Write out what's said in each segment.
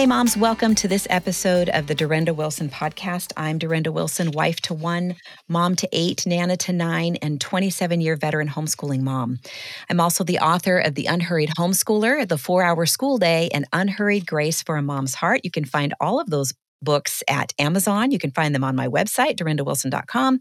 Hey, moms, welcome to this episode of the Durenda Wilson podcast. I'm Durenda Wilson, wife to one, mom to eight, Nana to nine, and 27 year veteran homeschooling mom. I'm also the author of The Unhurried Homeschooler, The Four Hour School Day, and Unhurried Grace for a Mom's Heart. You can find all of those books at Amazon. You can find them on my website, durendawilson.com.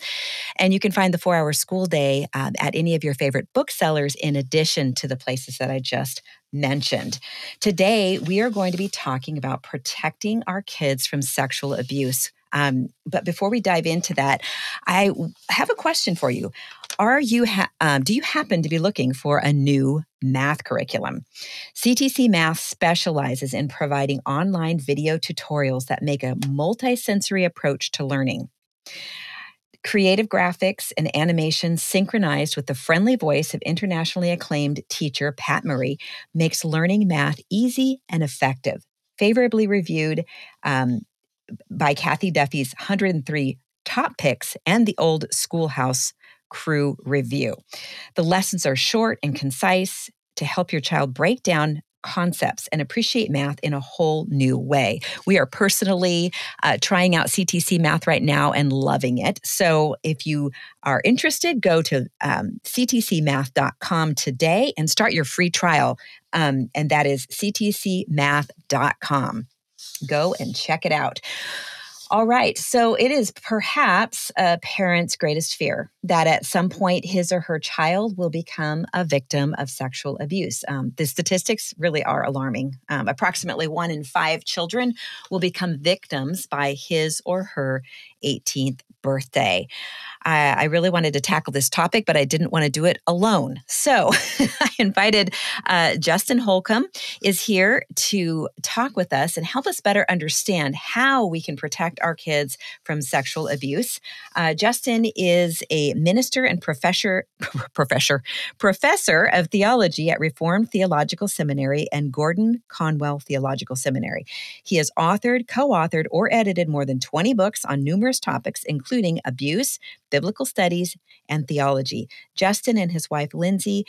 And you can find the four hour school day um, at any of your favorite booksellers, in addition to the places that I just mentioned. Today, we are going to be talking about protecting our kids from sexual abuse. Um, but before we dive into that, I have a question for you. Are you ha- um, do you happen to be looking for a new math curriculum? CTC Math specializes in providing online video tutorials that make a multisensory approach to learning. Creative graphics and animation synchronized with the friendly voice of internationally acclaimed teacher Pat Murray makes learning math easy and effective. Favorably reviewed um, by Cathy Duffy's 103 top picks and the old schoolhouse crew review. The lessons are short and concise to help your child break down concepts and appreciate math in a whole new way. We are personally uh, trying out CTC Math right now and loving it. So if you are interested, go to um, ctcmath.com today and start your free trial. Um, and that is ctcmath.com. Go and check it out. All right. So it is perhaps a parent's greatest fear that at some point his or her child will become a victim of sexual abuse. Um, the statistics really are alarming. Um, approximately one in five children will become victims by his or her 18th birthday. I, I, really wanted to tackle this topic, but I didn't want to do it alone. So I invited uh, Justin Holcomb is here to talk with us and help us better understand how we can protect our kids from sexual abuse. Uh, Justin is a minister and professor, professor, professor of theology at Reformed Theological Seminary and Gordon Conwell Theological Seminary. He has authored, co-authored, or edited more than 20 books on numerous topics, including abuse, biblical studies, and theology. Justin and his wife, Lindsay,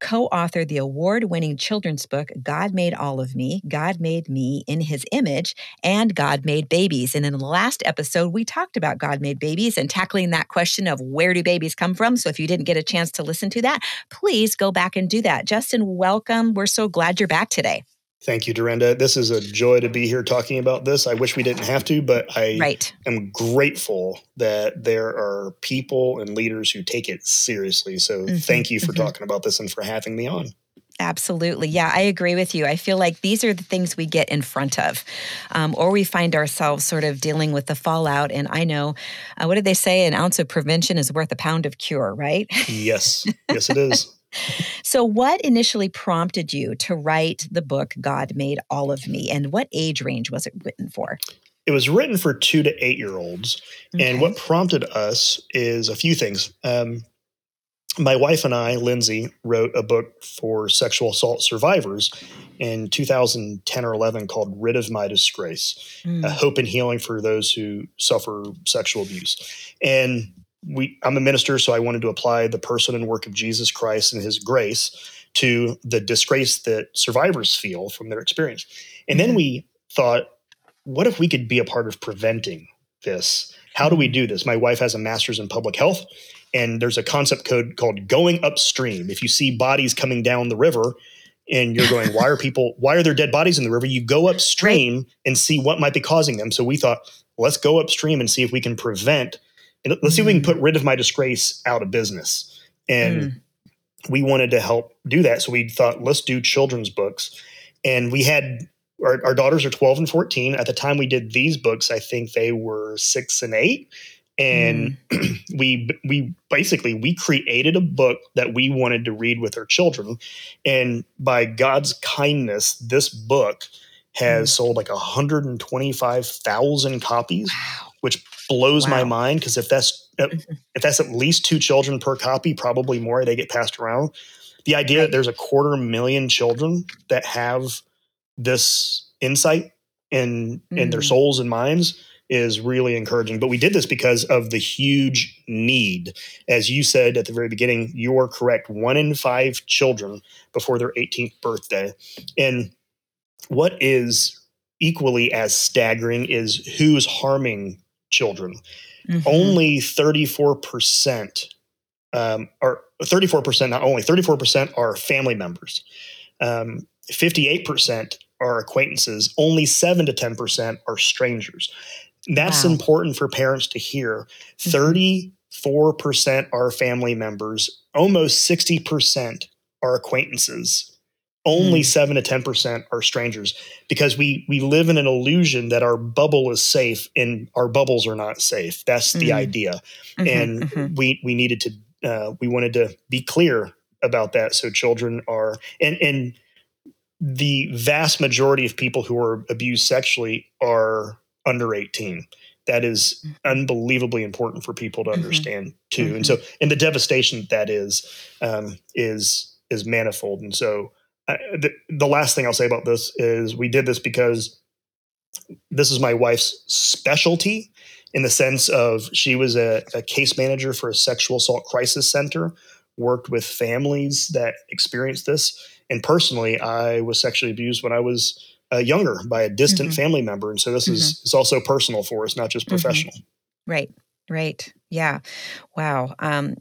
co authored the award winning children's book, God Made All of Me, God Made Me in His Image, and God Made Babies. And in the last episode, we talked about God Made Babies and tackling that question of where do babies come from. So if you didn't get a chance to listen to that, please go back and do that. Justin, welcome. We're so glad you're back today. Thank you, Durenda. This is a joy to be here talking about this. I wish we didn't have to, but I right. am grateful that there are people and leaders who take it seriously. So mm-hmm. thank you for mm-hmm. talking about this and for having me on. Absolutely. Yeah, I agree with you. I feel like these are the things we get in front of, um, or we find ourselves sort of dealing with the fallout. And I know, uh, what did they say? An ounce of prevention is worth a pound of cure, right? Yes. Yes, it is. So, what initially prompted you to write the book God Made All of Me, and what age range was it written for? It was written for two to eight year olds. Okay. And what prompted us is a few things. Um, my wife and I, Lindsay, wrote a book for sexual assault survivors in 2010 or 11 called Rid of My Disgrace mm. Hope and Healing for Those Who Suffer Sexual Abuse. And we I'm a minister, so I wanted to apply the person and work of Jesus Christ and his grace to the disgrace that survivors feel from their experience. And then mm-hmm. we thought, what if we could be a part of preventing this? How do we do this? My wife has a master's in public health, and there's a concept code called going upstream. If you see bodies coming down the river, and you're going, why are people, why are there dead bodies in the river? You go upstream and see what might be causing them. So we thought, let's go upstream and see if we can prevent let's see if we can put mm. rid of my disgrace out of business. And mm. we wanted to help do that. So we thought, let's do children's books. And we had our, our, daughters are 12 and 14. At the time we did these books, I think they were six and eight. And mm. we we basically we created a book that we wanted to read with our children. And by God's kindness, this book has mm. sold like 125,000 copies, wow. which blows wow. my mind because if that's uh, if that's at least two children per copy, probably more, they get passed around. The idea that there's a quarter million children that have this insight in mm. in their mm. souls and minds is really encouraging. But we did this because of the huge need. As you said at the very beginning, you are correct. One in five children before their 18th birthday. And what is equally as staggering is who's harming children. Mm-hmm. Only 34% um, are 34%, not only 34% are family members. Um, 58% are acquaintances. Only 7 to 10% are strangers. That's wow. important for parents to hear. Mm-hmm. 34% are family members. Almost 60% are acquaintances only mm. 7 to 10% are strangers because we we live in an illusion that our bubble is safe and our bubbles are not safe that's the mm. idea mm-hmm, and mm-hmm. we we needed to uh, we wanted to be clear about that so children are and and the vast majority of people who are abused sexually are under 18 that is mm-hmm. unbelievably important for people to mm-hmm. understand too and so and the devastation that is um, is is manifold and so the, the last thing I'll say about this is we did this because this is my wife's specialty in the sense of she was a, a, case manager for a sexual assault crisis center, worked with families that experienced this. And personally, I was sexually abused when I was uh, younger by a distant mm-hmm. family member. And so this mm-hmm. is it's also personal for us, not just mm-hmm. professional. Mm-hmm. Right. Right. Yeah. Wow. Um,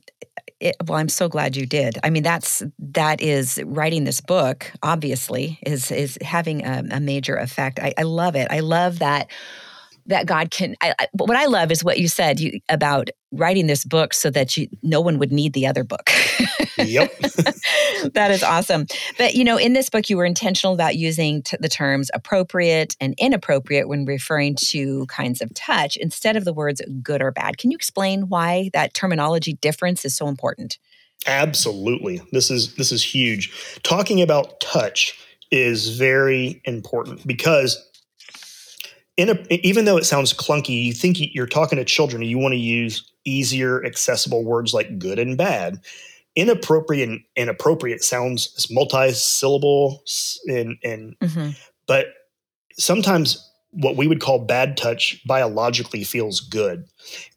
it, well i'm so glad you did. I mean that's that is writing this book obviously is is having a, a major effect. I, I, love it. I love that that god can I, I, what i love is what you said you, about writing this book so that you no one would need the other book. Yep. That is awesome. But you know in this book you were intentional about using t- the terms appropriate and inappropriate when referring to kinds of touch instead of the words good or bad. Can you explain why that terminology difference is so important? Absolutely. This is this is huge. Talking about touch is very important because in a, even though it sounds clunky, you think you're talking to children you want to use easier, accessible words like good and bad. Inappropriate and inappropriate sounds multi-syllable and, and mm-hmm. but sometimes what we would call bad touch biologically feels good.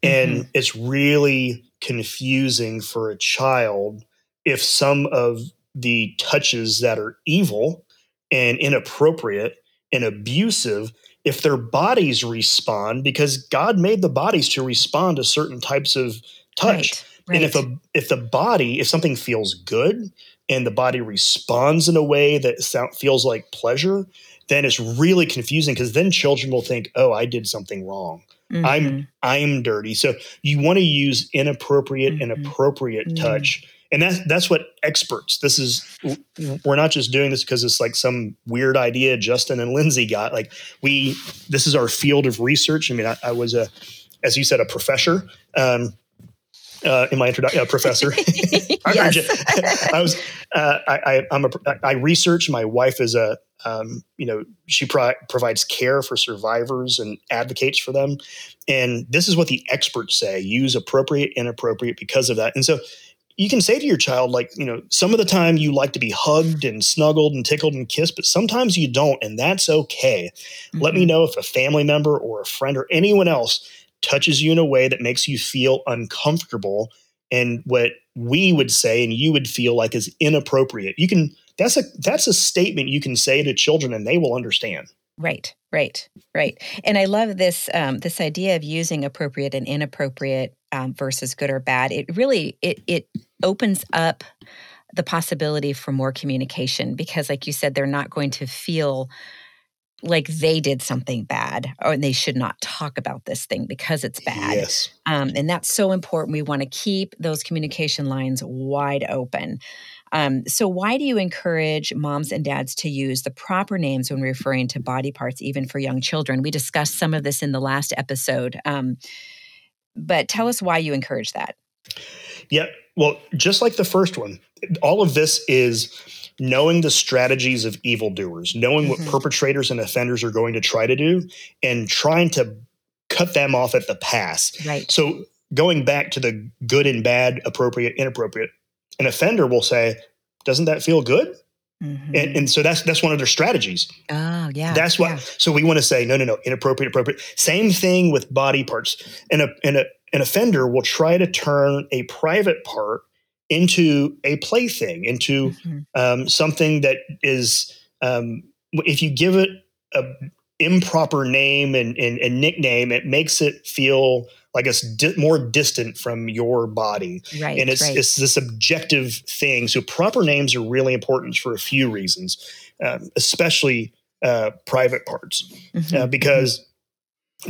And mm-hmm. it's really confusing for a child if some of the touches that are evil and inappropriate and abusive if their bodies respond because God made the bodies to respond to certain types of touch. Right, right. And if a if the body if something feels good and the body responds in a way that sound, feels like pleasure, then it's really confusing because then children will think, "Oh, I did something wrong. Mm-hmm. I'm I'm dirty." So you want to use inappropriate mm-hmm. and appropriate mm-hmm. And that's that's what experts this is we're not just doing this because it's like some weird idea justin and lindsay got like we this is our field of research i mean i, I was a as you said a professor um, uh, in my introduction, uh, professor. yes. I was, uh, I, am a, I research. My wife is a, um, you know, she pro- provides care for survivors and advocates for them. And this is what the experts say: use appropriate, inappropriate because of that. And so, you can say to your child, like, you know, some of the time you like to be hugged and snuggled and tickled and kissed, but sometimes you don't, and that's okay. Mm-hmm. Let me mm-hmm. know if a family member or a friend or anyone else touches you in a way that makes you feel uncomfortable and what we would say and you would feel like is inappropriate. You can that's a that's a statement you can say to children and they will understand. Right, right, right. And I love this um, this idea of using appropriate and inappropriate um, versus good or bad. It really it it opens up the possibility for more communication because, like you said, they're not going to feel like they did something bad or they should not talk about this thing because it's bad. Yes. Um, and that's so important. We want to keep those communication lines wide open. Um, so, why do you encourage moms and dads to use the proper names when referring to body parts, even for young children? We discussed some of this in the last episode, um, but tell us why you encourage that. Yeah, well, just like the first one, all of this is knowing the strategies of evildoers, knowing mm-hmm. what perpetrators and offenders are going to try to do, and trying to cut them off at the pass. Right. So, going back to the good and bad, appropriate, inappropriate, an offender will say, "Doesn't that feel good?" Mm-hmm. And, and, so that's that's one of their strategies. Oh, yeah. That's what. Yeah. So we want to say, no, no, no, inappropriate, appropriate. Same thing with body parts. And a and a an offender will try to turn a private part into a plaything, into mm-hmm. um, something that is, um, if you give it a improper name and, and, and nickname, it makes it feel like it's di- more distant from your body. Right. And it's, right. it's this objective thing. So proper names are really important for a few reasons, um, especially uh, private parts, Mhm, uh, because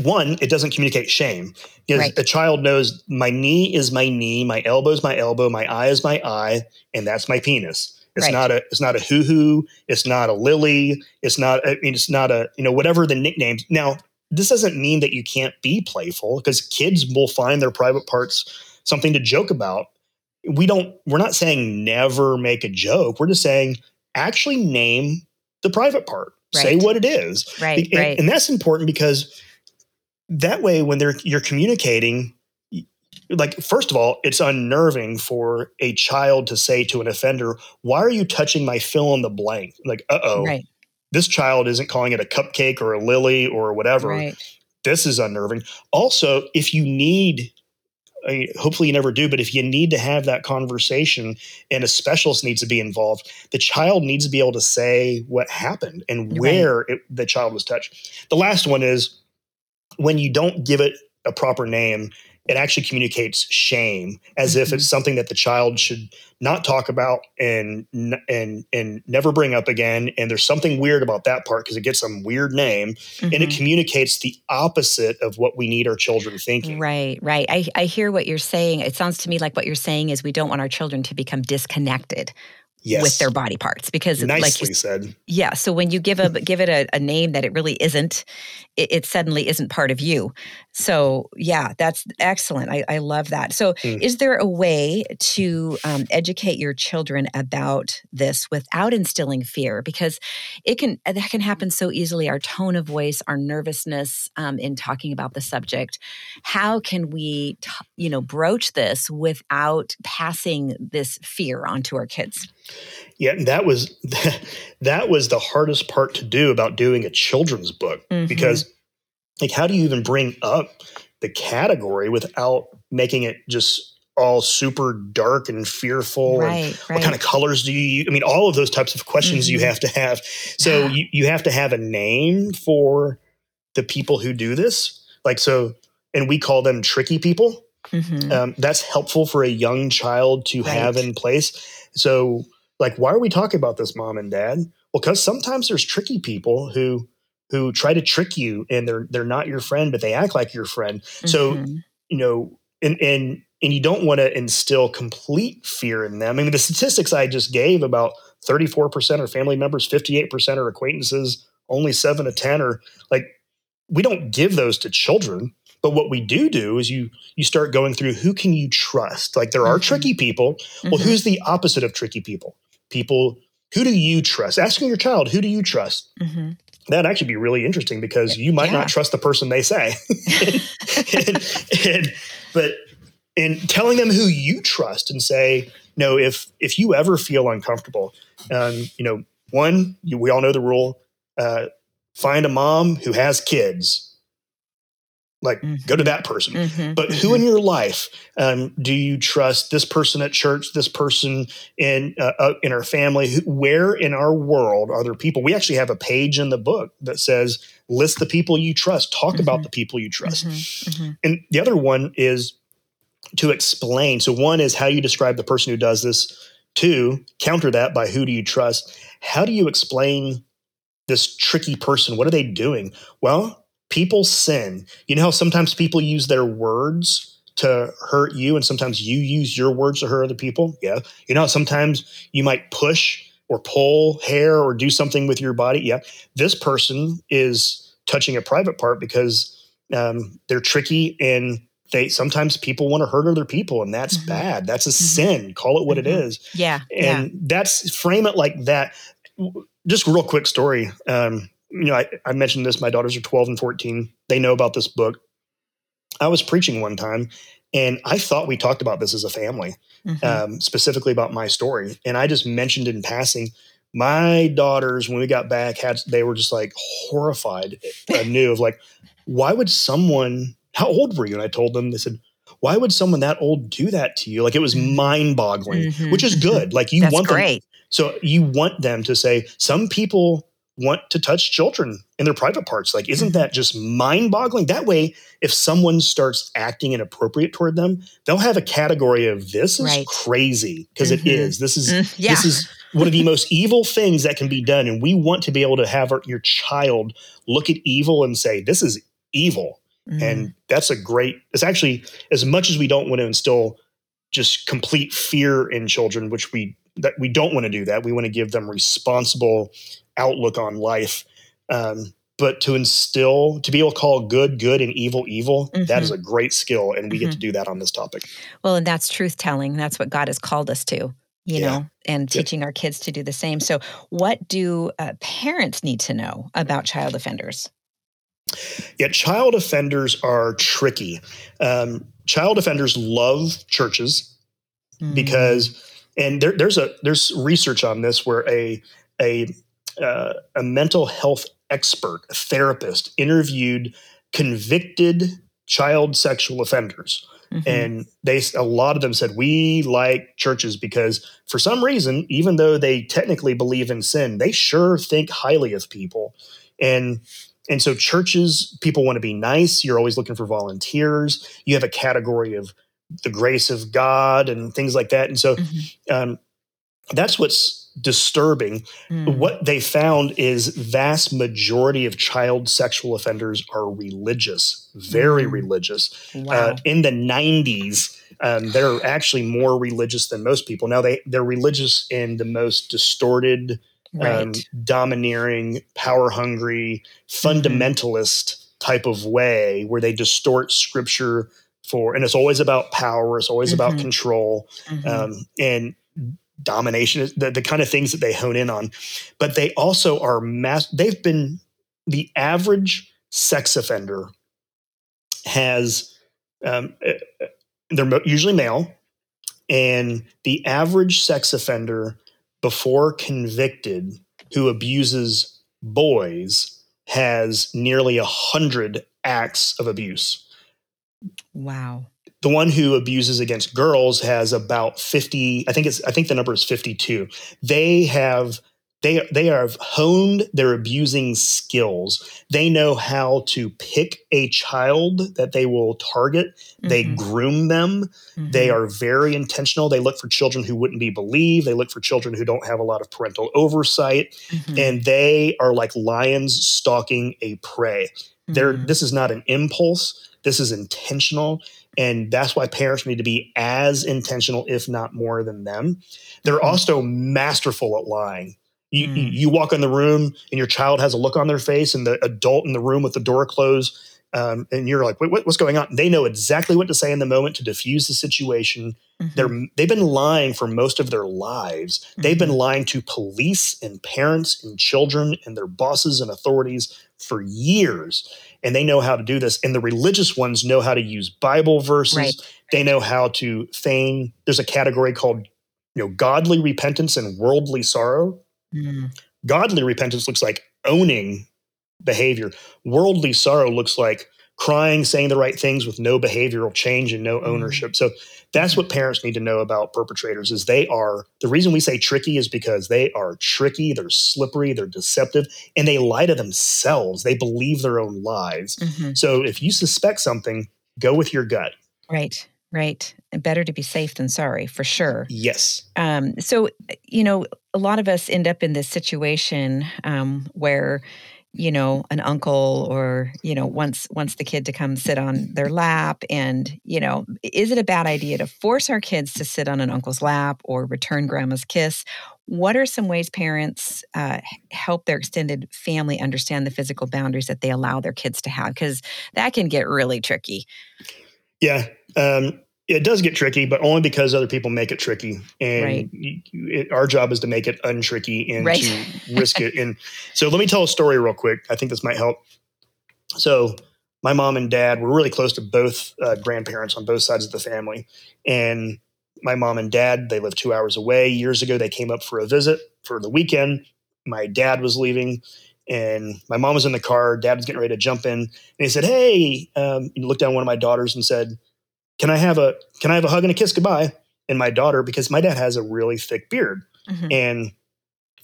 one, it doesn't communicate shame. Because Right. a child knows my knee is my knee, my elbow is my elbow, my eye is my eye, and that's my penis. It's Right. not a it's not a hoo hoo. It's not a lily. It's not. I mean, it's not a you know whatever the nicknames. Now, this doesn't mean that you can't be playful because kids will find their private parts something to joke about. We don't. We're not saying never make a joke. We're just saying actually name the private part. Say what it is. right. And- right. And that's important because that way, when they're you're communicating, like first of all, it's unnerving for a child to say to an offender, "Why are you touching my fill in the blank?" Like, uh oh, right. this child isn't calling it a cupcake or a lily or whatever. Right. This is unnerving. Also, if you need I mean, hopefully you never do, but if you need to have that conversation and a specialist needs to be involved, the child needs to be able to say what happened and Right. where it, the child was touched. The last one is when you don't give it a proper name, it actually communicates shame as if it's something that the child should not talk about and and and never bring up again and there's something weird about that part because it gets some weird name and it Mhm. communicates the opposite of what we need our children thinking Right, right. I, I hear what you're saying. It sounds to me like what you're saying is we don't want our children to become disconnected yes with their body parts because, like nicely you said Yeah. So when you give a give it a, a name that it really isn't, it, it suddenly isn't part of you. So yeah, that's excellent. I, I love that. So Mm. is there a way to um, educate your children about this without instilling fear? Because it can that can happen so easily. Our tone of voice, our nervousness um, in talking about the subject. How can we, t- you know, broach this without passing this fear onto our kids? yeah and that was that was the hardest part to do about doing a children's book Mhm. because like how do you even bring up the category without making it just all super dark and fearful and right, right. what kind of colors do you use? I mean, all of those types of questions you Mhm. have to have. So you, you have to have a name for the people who do this. Like, so, and we call them tricky people. Mhm. Um, that's helpful for a young child to have in place. So, like, why are we talking about this, mom and dad? Well, because sometimes there's tricky people who who try to trick you and they're they're not your friend, but they act like your friend. So Mhm. you know, and and and you don't want to instill complete fear in them. I mean, the statistics I just gave about 34% are family members, 58% are acquaintances, only 7 to 10 are like we don't give those to children, but what we do do is you you start going through who can you trust? Like there are Mhm. tricky people. Well, Mhm. who's the opposite of tricky people? People who do you trust? Asking your child, who do you trust? Mhm. That'd actually be really interesting because you might Yeah. not trust the person they say. and, and- but in telling them who you trust and say, no, if if you ever feel uncomfortable, um, you know, one, you, we all know the rule: uh, find a mom who has kids. Like, go to that person. Mhm. But who in your life um, do you trust? This person at church, this person in uh, uh, in our family. Who, where in our world are there people? We actually have a page in the book that says list the people you trust. Talk about Mhm. the people you trust. Mhm. Mhm. And the other one is to explain. So one is how you describe the person who does this. Two, counter that by who do you trust? How do you explain this tricky person? What are they doing? Well, people sin. You know how sometimes people use their words to hurt you, and sometimes you use your words to hurt other people? Yeah. You know how sometimes you might push or pull hair or do something with your body? Yeah. This person is touching a private part because um, they're tricky and they sometimes people want to hurt other people and that's Mhm. bad that's a Mhm. sin call it what it Mhm. is Yeah. yeah. and that's frame it like that just real quick story um, you know I, I mentioned this my daughters are 12 and 14 they know about this book i was preaching one time and i thought we talked about this as a family Mhm. um, specifically about my story and i just mentioned in passing my daughters when we got back had they were just like horrified anew of like why would someone how old were you and i told them they said why would someone that old do that to you like it was Mhm. mind boggling Mhm, which is mhm. good like you That's want them great. so you want them to say some people want to touch children in their private parts. Like, isn't mm-hmm. that just mind boggling? That way, if someone starts acting inappropriate toward them, they'll have a category of this is right. crazy because mm-hmm. it is. This is, mm, yeah. this is one of the most evil things that can be done. And we want to be able to have our, your child look at evil and say, this is evil. Mm. And that's a great, it's actually, as much as we don't want to instill just complete fear in children, which we, that we don't want to do that. We want to give them responsible outlook on life. Um, but to instill, to be able to call good good and evil evil, mm-hmm. that is mm-hmm. a great skill. And we mm-hmm. get to do that on this topic. Well, and that's truth telling. That's what God has called us to you yeah. know, and teaching our kids to do the same. So, what do uh, parents need to know about child offenders? Yeah, child offenders are tricky. Um, child offenders love churches mm. because, and there, there's a there's research on this where a a uh, a mental health expert, a therapist, interviewed convicted child sexual offenders Mm-hmm. And they a lot of them said we like churches because for some reason, even though they technically believe in sin, they sure think highly of people. And and so churches, people want to be nice. You're always looking for volunteers. You have a category of the grace of God and things like that. And so mm-hmm. um, that's what's disturbing. Mm. What they found is vast majority of child sexual offenders are religious, very mm. religious. Wow. Uh, in the 90s, um, they're actually more religious than most people. Now they they're religious in the most distorted, um, right. um, domineering, power hungry, fundamentalist mm. type of way, where they distort scripture for, and it's always about power. It's always mm-hmm. about control, mm-hmm. um, and domination, the, the kind of things that they hone in on. But they also are mass, they've been the average sex offender has, um, eh, eh, they're usually male, and the average sex offender before convicted who abuses boys has nearly a hundred acts of abuse. Wow the one who abuses against girls has about 50 i think it's i think the number is 52 they have they they have honed their abusing skills. They know how to pick a child that they will target. Mm-hmm. they groom them. Mm-hmm. they are very intentional. They look for children who wouldn't be believed. They look for children who don't have a lot of parental oversight. Mm-hmm. and they are like lions stalking a prey. There mm-hmm. this is not an impulse. This is intentional and that's why parents need to be as intentional, if not more than them. They're mm-hmm. also masterful at lying. You, mm. you walk in the room and your child has a look on their face, and the adult in the room with the door closed, um, and you're like, Wait, what's going on? They know exactly what to say in the moment to diffuse the situation. Mm-hmm. They're they've been lying for most of their lives. Mm-hmm. They've been mm-hmm. lying to police and parents and children and their bosses and authorities for years and they know how to do this. And the religious ones know how to use Bible verses. Right. They know how to feign. There's a category called, you know, godly repentance and worldly sorrow. Mm. Godly repentance looks like owning behavior. Worldly sorrow looks like crying, saying the right things with no behavioral change and no mm. ownership. So that's what parents need to know about perpetrators is they are the reason we say tricky is because they are tricky, they're slippery, they're deceptive, and they lie to themselves. They believe their own lies. Mm-hmm. So if you suspect something, go with your gut. Right. Right. Better to be safe than sorry, for sure. Yes. Um, so, you know, a lot of us end up in this situation um, where you know an uncle or you know wants wants the kid to come sit on their lap and you know is it a bad idea to force our kids to sit on an uncle's lap or return grandma's kiss? What are some ways parents uh, help their extended family understand the physical boundaries that they allow their kids to have? Because that can get really tricky. Yeah um, it does get tricky, but only because other people make it tricky. And right. it, our job is to make it untricky and right. to risk it. And so let me tell a story real quick. I think this might help. So my mom and dad were really close to both uh, grandparents on both sides of the family. And my mom and dad, they live two hours away. Years ago, they came up for a visit for the weekend. My dad was leaving and my mom was in the car. Dad was getting ready to jump in. And he said, Hey, um, he looked down one of my daughters and said, can I have a can I have a hug and a kiss goodbye? And my daughter, because my dad has a really thick beard, mm-hmm. and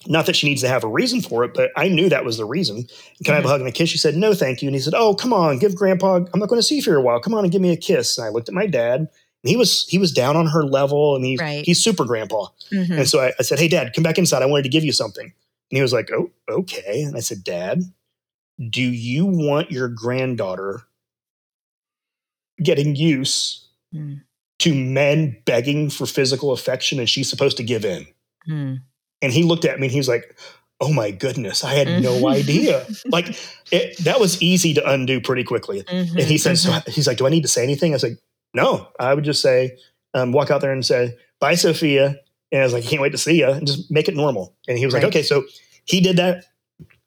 Not that she needs to have a reason for it, but I knew that was the reason. Can mm-hmm. I have a mm-hmm. hug and a kiss? She said, No, thank you. And he said, Oh, come on, give grandpa, I'm not going to see you for a while. Come on and give me a kiss. And I looked at my dad and he was he was down on her level and he's right. he's super grandpa. Mm-hmm. And so I, I said, Hey dad, come back inside. I wanted to give you something. And he was like, Oh, okay. And I said, Dad, do you want your granddaughter getting use mm. to men begging for physical affection and she's supposed to give in? Mm. And he looked at me and he was like, Oh my goodness, I had no mm-hmm. idea. like it, that was easy to undo pretty quickly. Mm-hmm, and he said, mm-hmm. So he's like, Do I need to say anything? I was like, No, I would just say, um, walk out there and say, Bye, Sophia. And I was like, I can't wait to see you and just make it normal. And he was right. like, Okay. So he did that.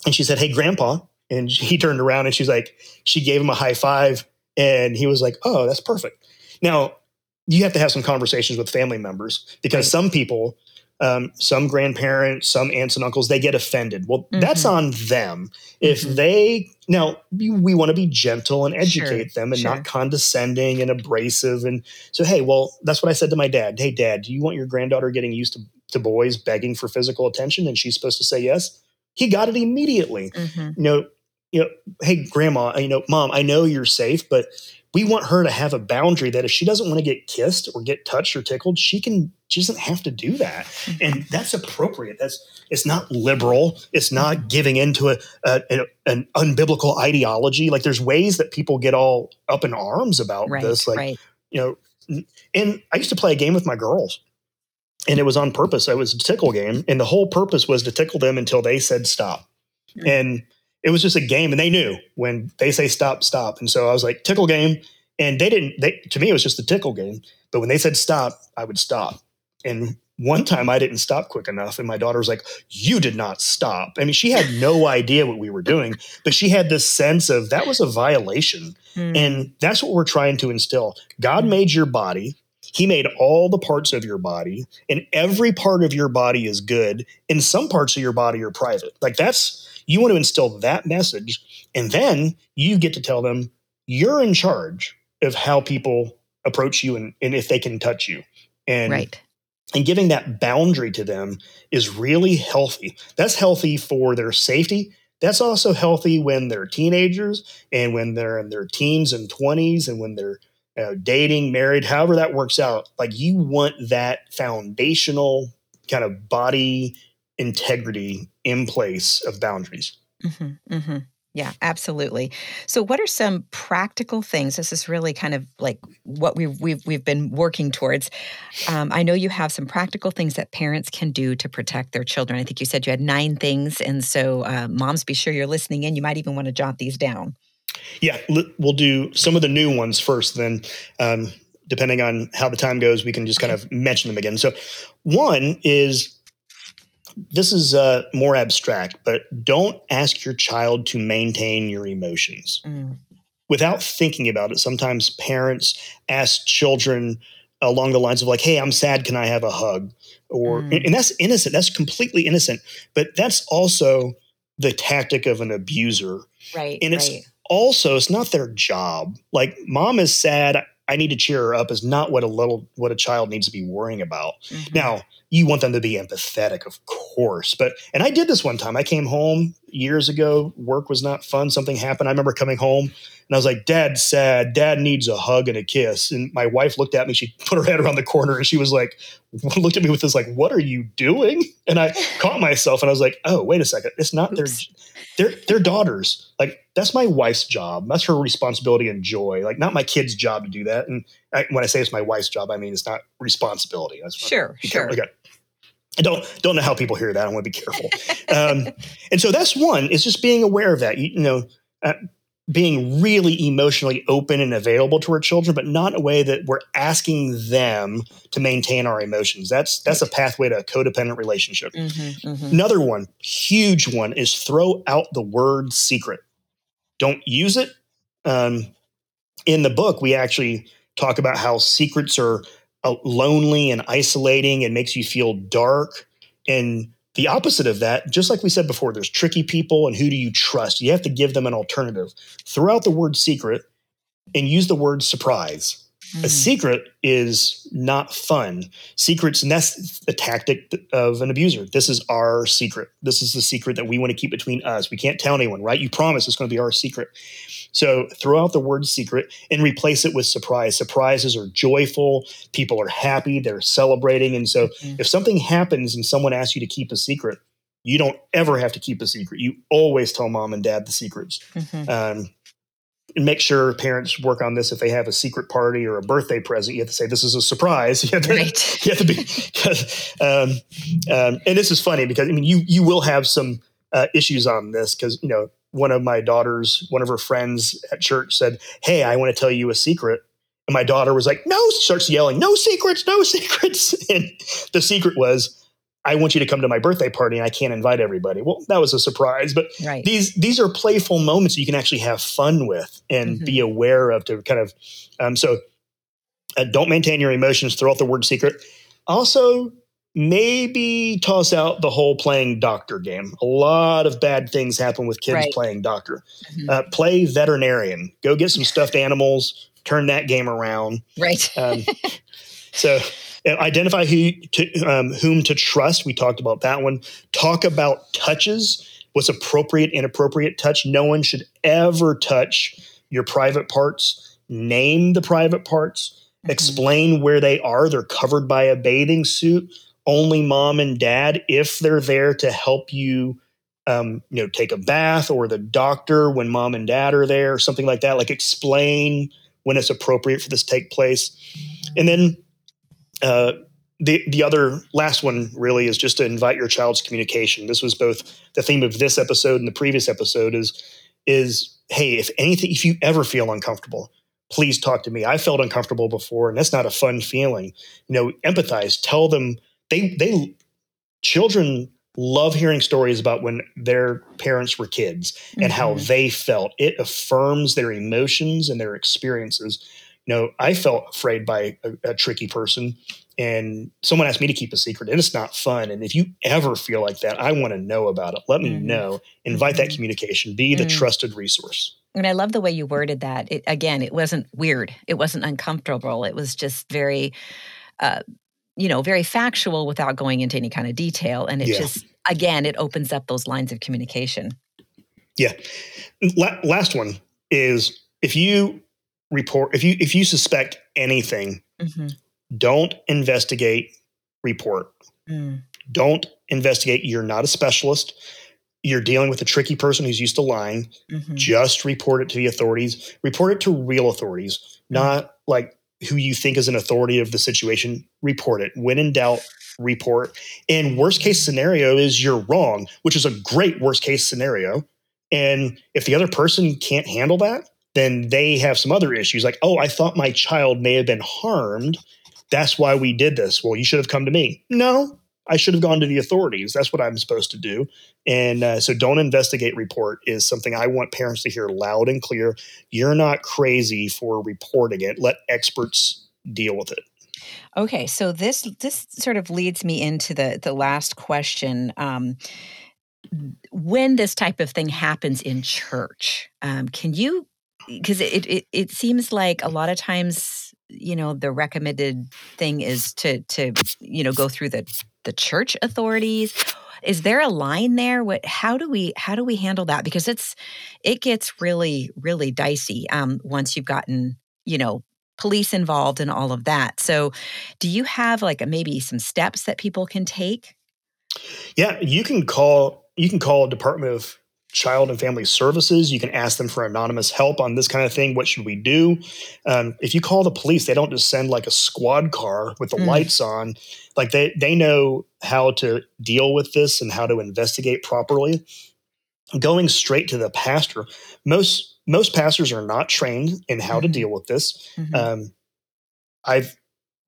And she said, Hey, grandpa. And he turned around and she's like, She gave him a high five. And he was like, Oh, that's perfect. Now, you have to have some conversations with family members because right. some people um, some grandparents, some aunts and uncles, they get offended. Well, mm-hmm. that's on them. If mm-hmm. they now we, we want to be gentle and educate sure, them and sure. not condescending and abrasive. And so, hey, well, that's what I said to my dad. Hey, dad, do you want your granddaughter getting used to, to boys begging for physical attention? And she's supposed to say yes. He got it immediately. Mm-hmm. You know, you know, hey, grandma, you know, mom, I know you're safe, but we want her to have a boundary that if she doesn't want to get kissed or get touched or tickled, she can she doesn't have to do that. Mm-hmm. And that's appropriate. That's it's not liberal. It's not giving into a, a, a, an unbiblical ideology. Like there's ways that people get all up in arms about right, this. Like right. you know, and I used to play a game with my girls. And it was on purpose. It was a tickle game. And the whole purpose was to tickle them until they said stop. Mm-hmm. And it was just a game and they knew when they say stop, stop. And so I was like, tickle game. And they didn't, they, to me, it was just a tickle game. But when they said stop, I would stop. And one time I didn't stop quick enough. And my daughter was like, You did not stop. I mean, she had no idea what we were doing, but she had this sense of that was a violation. Mm. And that's what we're trying to instill. God made your body. He made all the parts of your body, and every part of your body is good. And some parts of your body are private. Like that's you want to instill that message, and then you get to tell them you're in charge of how people approach you and, and if they can touch you. And right. And giving that boundary to them is really healthy. That's healthy for their safety. That's also healthy when they're teenagers and when they're in their teens and 20s and when they're uh, dating, married, however that works out. Like you want that foundational kind of body integrity in place of boundaries. Mm-hmm, mm-hmm. Yeah, absolutely. So, what are some practical things? This is really kind of like what we've we've we've been working towards. Um, I know you have some practical things that parents can do to protect their children. I think you said you had nine things, and so uh, moms, be sure you're listening in. You might even want to jot these down. Yeah, we'll do some of the new ones first. Then, um, depending on how the time goes, we can just kind of mention them again. So, one is this is uh, more abstract, but don't ask your child to maintain your emotions. Mm. Without thinking about it, sometimes parents ask children along the lines of like, "Hey, I'm sad. Can I have a hug?" Or mm. and that's innocent. That's completely innocent. But that's also the tactic of an abuser. Right. And it's right. also it's not their job. Like, mom is sad. I need to cheer her up is not what a little what a child needs to be worrying about. Mm-hmm. Now, you want them to be empathetic, of course. But and I did this one time. I came home years ago. Work was not fun. Something happened. I remember coming home and I was like, "Dad's sad. Dad needs a hug and a kiss." And my wife looked at me. She put her head around the corner and she was like, looked at me with this like, "What are you doing?" And I caught myself and I was like, "Oh, wait a second. It's not Oops. their their their daughters. Like that's my wife's job. That's her responsibility and joy. Like not my kid's job to do that." And I, when I say it's my wife's job, I mean it's not responsibility. That's sure, sure. Okay. I don't don't know how people hear that. I want to be careful. um, and so that's one is just being aware of that. You, you know, uh, being really emotionally open and available to our children, but not in a way that we're asking them to maintain our emotions. That's that's a pathway to a codependent relationship. Mm-hmm, mm-hmm. Another one, huge one, is throw out the word secret. Don't use it. Um, in the book, we actually talk about how secrets are Uh, lonely and isolating and makes you feel dark. And the opposite of that, just like we said before, there's tricky people and who do you trust? You have to give them an alternative. Throw out the word secret and use the word surprise. Mm. A secret is not fun. Secrets, and that's the tactic of an abuser. This is our secret. This is the secret that we want to keep between us. We can't tell anyone, right? You promise it's going to be our secret. So throw out the word secret and replace it with surprise. Surprises are joyful. People are happy. They're celebrating. And so mm-hmm. if something happens and someone asks you to keep a secret, you don't ever have to keep a secret. You always tell mom and dad the secrets. Mm-hmm. Um, and make sure parents work on this if they have a secret party or a birthday present. You have to say this is a surprise. You have to, right. you have to be um, um, and this is funny because i mean you you will have some uh, issues on this because you know one of my daughters one of her friends at church said hey i want to tell you a secret. And my daughter was like no starts yelling no secrets no secrets. And the secret was I want you to come to my birthday party and I can't invite everybody. Well, that was a surprise, but right. these these are playful moments you can actually have fun with and mm-hmm. be aware of to kind of um, so uh, don't maintain your emotions. Throw out the word secret. Also, maybe toss out the whole playing doctor game. A lot of bad things happen with kids right. playing doctor. Mm-hmm. Uh, play veterinarian. Go get some stuffed animals. Turn that game around. Right. Um, so identify who to, um, whom to trust. We talked about that one. Talk about touches. What's appropriate, inappropriate touch. No one should ever touch your private parts. Name the private parts. Mm-hmm. Explain where they are. They're covered by a bathing suit. Only mom and dad, if they're there to help you, um, you know, take a bath or the doctor when mom and dad are there, or something like that. Like explain when it's appropriate for this to take place, and then uh, the the other last one really is just to invite your child's communication. This was both the theme of this episode and the previous episode is is hey, if anything, if you ever feel uncomfortable, please talk to me. I felt uncomfortable before, and that's not a fun feeling. You know, empathize. Tell them they they children love hearing stories about when their parents were kids and mm-hmm. how they felt. It affirms their emotions and their experiences know, I felt afraid by a, a, tricky person, and someone asked me to keep a secret, and it's not fun. And if you ever feel like that, I want to know about it. Let me mm-hmm. know. Invite mm-hmm. that communication. Be the mm-hmm. trusted resource. And I love the way you worded that. It, again, it wasn't weird. It wasn't uncomfortable. It was just very, uh, you know, very factual without going into any kind of detail. And it yeah. just, again, it opens up those lines of communication. Yeah. La- last one is if you report if you if you suspect anything mm-hmm. don't investigate report mm. don't investigate you're not a specialist you're dealing with a tricky person who's used to lying mm-hmm. just report it to the authorities report it to real authorities mm. not like who you think is an authority of the situation report it when in doubt report and worst case scenario is you're wrong which is a great worst case scenario and if the other person can't handle that then they have some other issues like, oh, I thought my child may have been harmed. That's why we did this. Well, you should have come to me. No, I should have gone to the authorities. That's what I'm supposed to do. And uh, so, don't investigate report is something I want parents to hear loud and clear. You're not crazy for reporting it. Let experts deal with it. Okay, so this this sort of leads me into the the last question. Um, when this type of thing happens in church, um, can you because it, it it seems like a lot of times you know the recommended thing is to to you know go through the the church authorities. Is there a line there? What how do we how do we handle that? Because it's it gets really really dicey um once you've gotten you know police involved and all of that. So do you have like a, maybe some steps that people can take? Yeah you can call you can call department of child and family services. You can ask them for anonymous help on this kind of thing. What should we do? Um, if you call the police, they don't just send like a squad car with the mm. lights on. Like they they know how to deal with this and how to investigate properly. Going straight to the pastor, most most pastors are not trained in how mm-hmm. to deal with this. Mm-hmm. Um, I've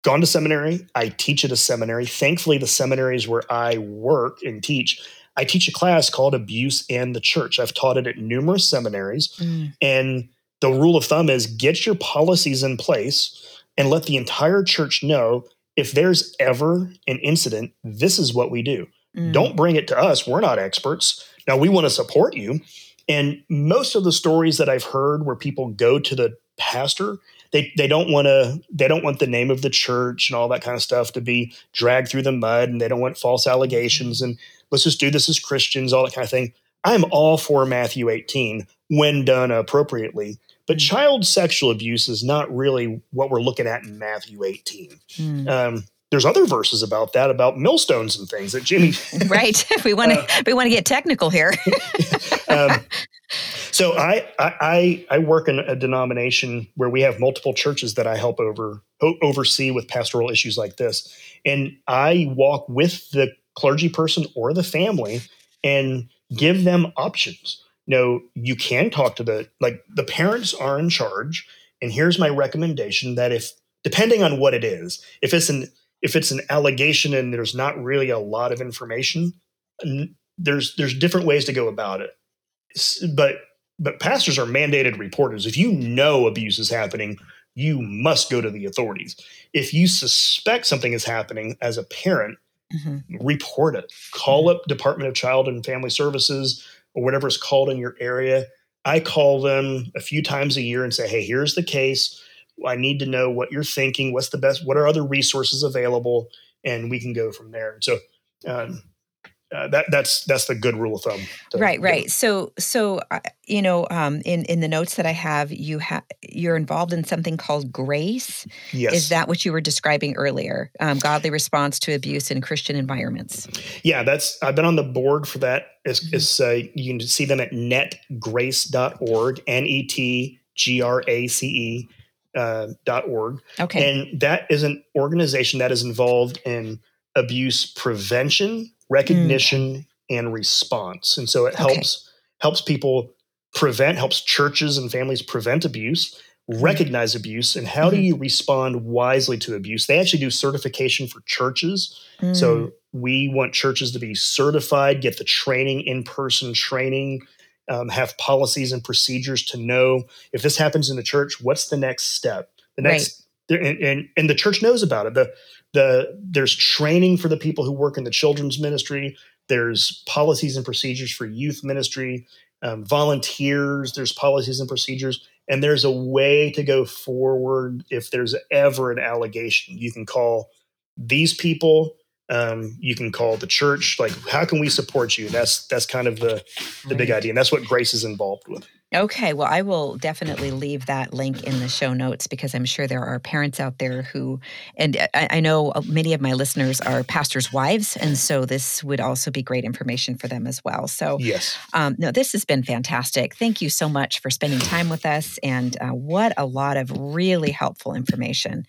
gone to seminary. I teach at a seminary. Thankfully, the seminaries where I work and teach I teach a class called Abuse and the Church. I've taught it at numerous seminaries. Mm. And the rule of thumb is get your policies in place and let the entire church know if there's ever an incident, this is what we do. Mm. Don't bring it to us. We're not experts. Now, we want to support you. And most of the stories that I've heard where people go to the pastor, they they don't want to they don't want the name of the church and all that kind of stuff to be dragged through the mud, and they don't want false allegations. And let's just do this as Christians, all that kind of thing. I'm all for Matthew 18 when done appropriately. But mm. child sexual abuse is not really what we're looking at in Matthew 18. Mm. Um, there's other verses about that about millstones and things that Jimmy. right. We want to uh, we want to get technical here. um, so I, I I work in a denomination where we have multiple churches that I help over oversee with pastoral issues like this, and I walk with the clergy person or the family and give them options. no, you can talk to the like the parents are in charge, and here's my recommendation that if depending on what it is, if it's an if it's an allegation and there's not really a lot of information, there's there's different ways to go about it. But but pastors are mandated reporters. If you know abuse is happening, you must go to the authorities. If you suspect something is happening as a parent, mm-hmm. report it. Call mm-hmm. up Department of Child and Family Services or whatever is called in your area. I call them a few times a year and say, "Hey, here's the case. I need to know what you're thinking. What's the best? What are other resources available? And we can go from there. So um, uh, that that's that's the good rule of thumb. right, right. So so uh, you know, um, in in the notes that I have, you have you're involved in something called grace. Yes, is that what you were describing earlier? Um, godly response to abuse in Christian environments. Yeah, that's I've been on the board for that. Is, mm-hmm. is uh, you can see them at netgrace.org, N E T G R A C E uh, .org. Okay. And that is an organization that is involved in abuse prevention, recognition, mm. and response. And so it helps okay. helps people prevent, helps churches and families prevent abuse, mm. recognize abuse, and how mm-hmm. do you respond wisely to abuse? They actually do certification for churches. Mm. So we want churches to be certified, get the training, in person training um, have policies and procedures to know if this happens in the church, what's the next step? The next. And, and, and the church knows about it. The the there's training for the people who work in the children's ministry. There's policies and procedures for youth ministry, um, volunteers. There's policies and procedures, and there's a way to go forward if there's ever an allegation. You can call these people um, you can call the church like how can we support you that's that's kind of the the big idea and that's what grace is involved with okay well i will definitely leave that link in the show notes because i'm sure there are parents out there who and i, I know many of my listeners are pastors wives and so this would also be great information for them as well so yes um, no this has been fantastic thank you so much for spending time with us and uh, what a lot of really helpful information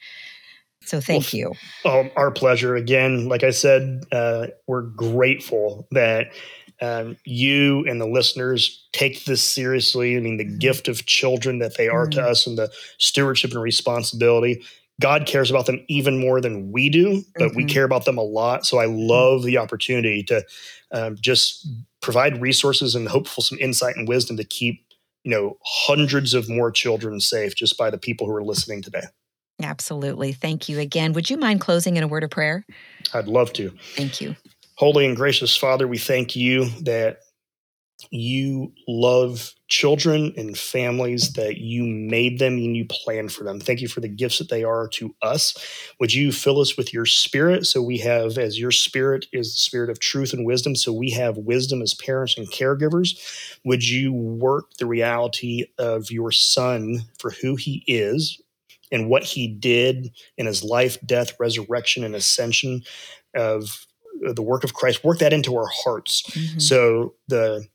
so thank well, you. Um, our pleasure. Again, like I said, uh, we're grateful that um, you and the listeners take this seriously. I mean, the mm-hmm. gift of children that they are mm-hmm. to us and the stewardship and responsibility. God cares about them even more than we do, but mm-hmm. we care about them a lot. So I mm-hmm. love the opportunity to um, just provide resources and hopeful some insight and wisdom to keep you know hundreds of more children safe just by the people who are listening today. Absolutely. Thank you again. Would you mind closing in a word of prayer? I'd love to. Thank you. Holy and gracious Father, we thank you that you love children and families, that you made them and you planned for them. Thank you for the gifts that they are to us. Would you fill us with your spirit so we have, as your spirit is the spirit of truth and wisdom, so we have wisdom as parents and caregivers? Would you work the reality of your son for who he is and what he did in his life, death, resurrection, and ascension of the work of Christ, work that into our hearts. Mm-hmm. So the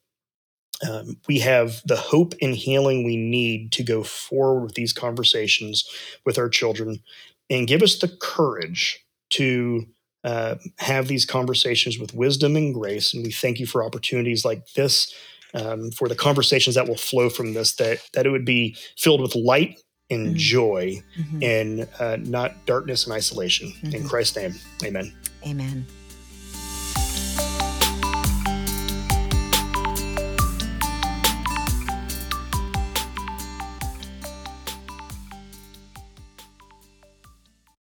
um, we have the hope and healing we need to go forward with these conversations with our children and give us the courage to uh, have these conversations with wisdom and grace. And we thank you for opportunities like this, um, for the conversations that will flow from this, that, that it would be filled with light and mm-hmm. joy mm-hmm. and uh, not darkness and isolation. Mm-hmm. In Christ's name, amen. Amen. Thank you.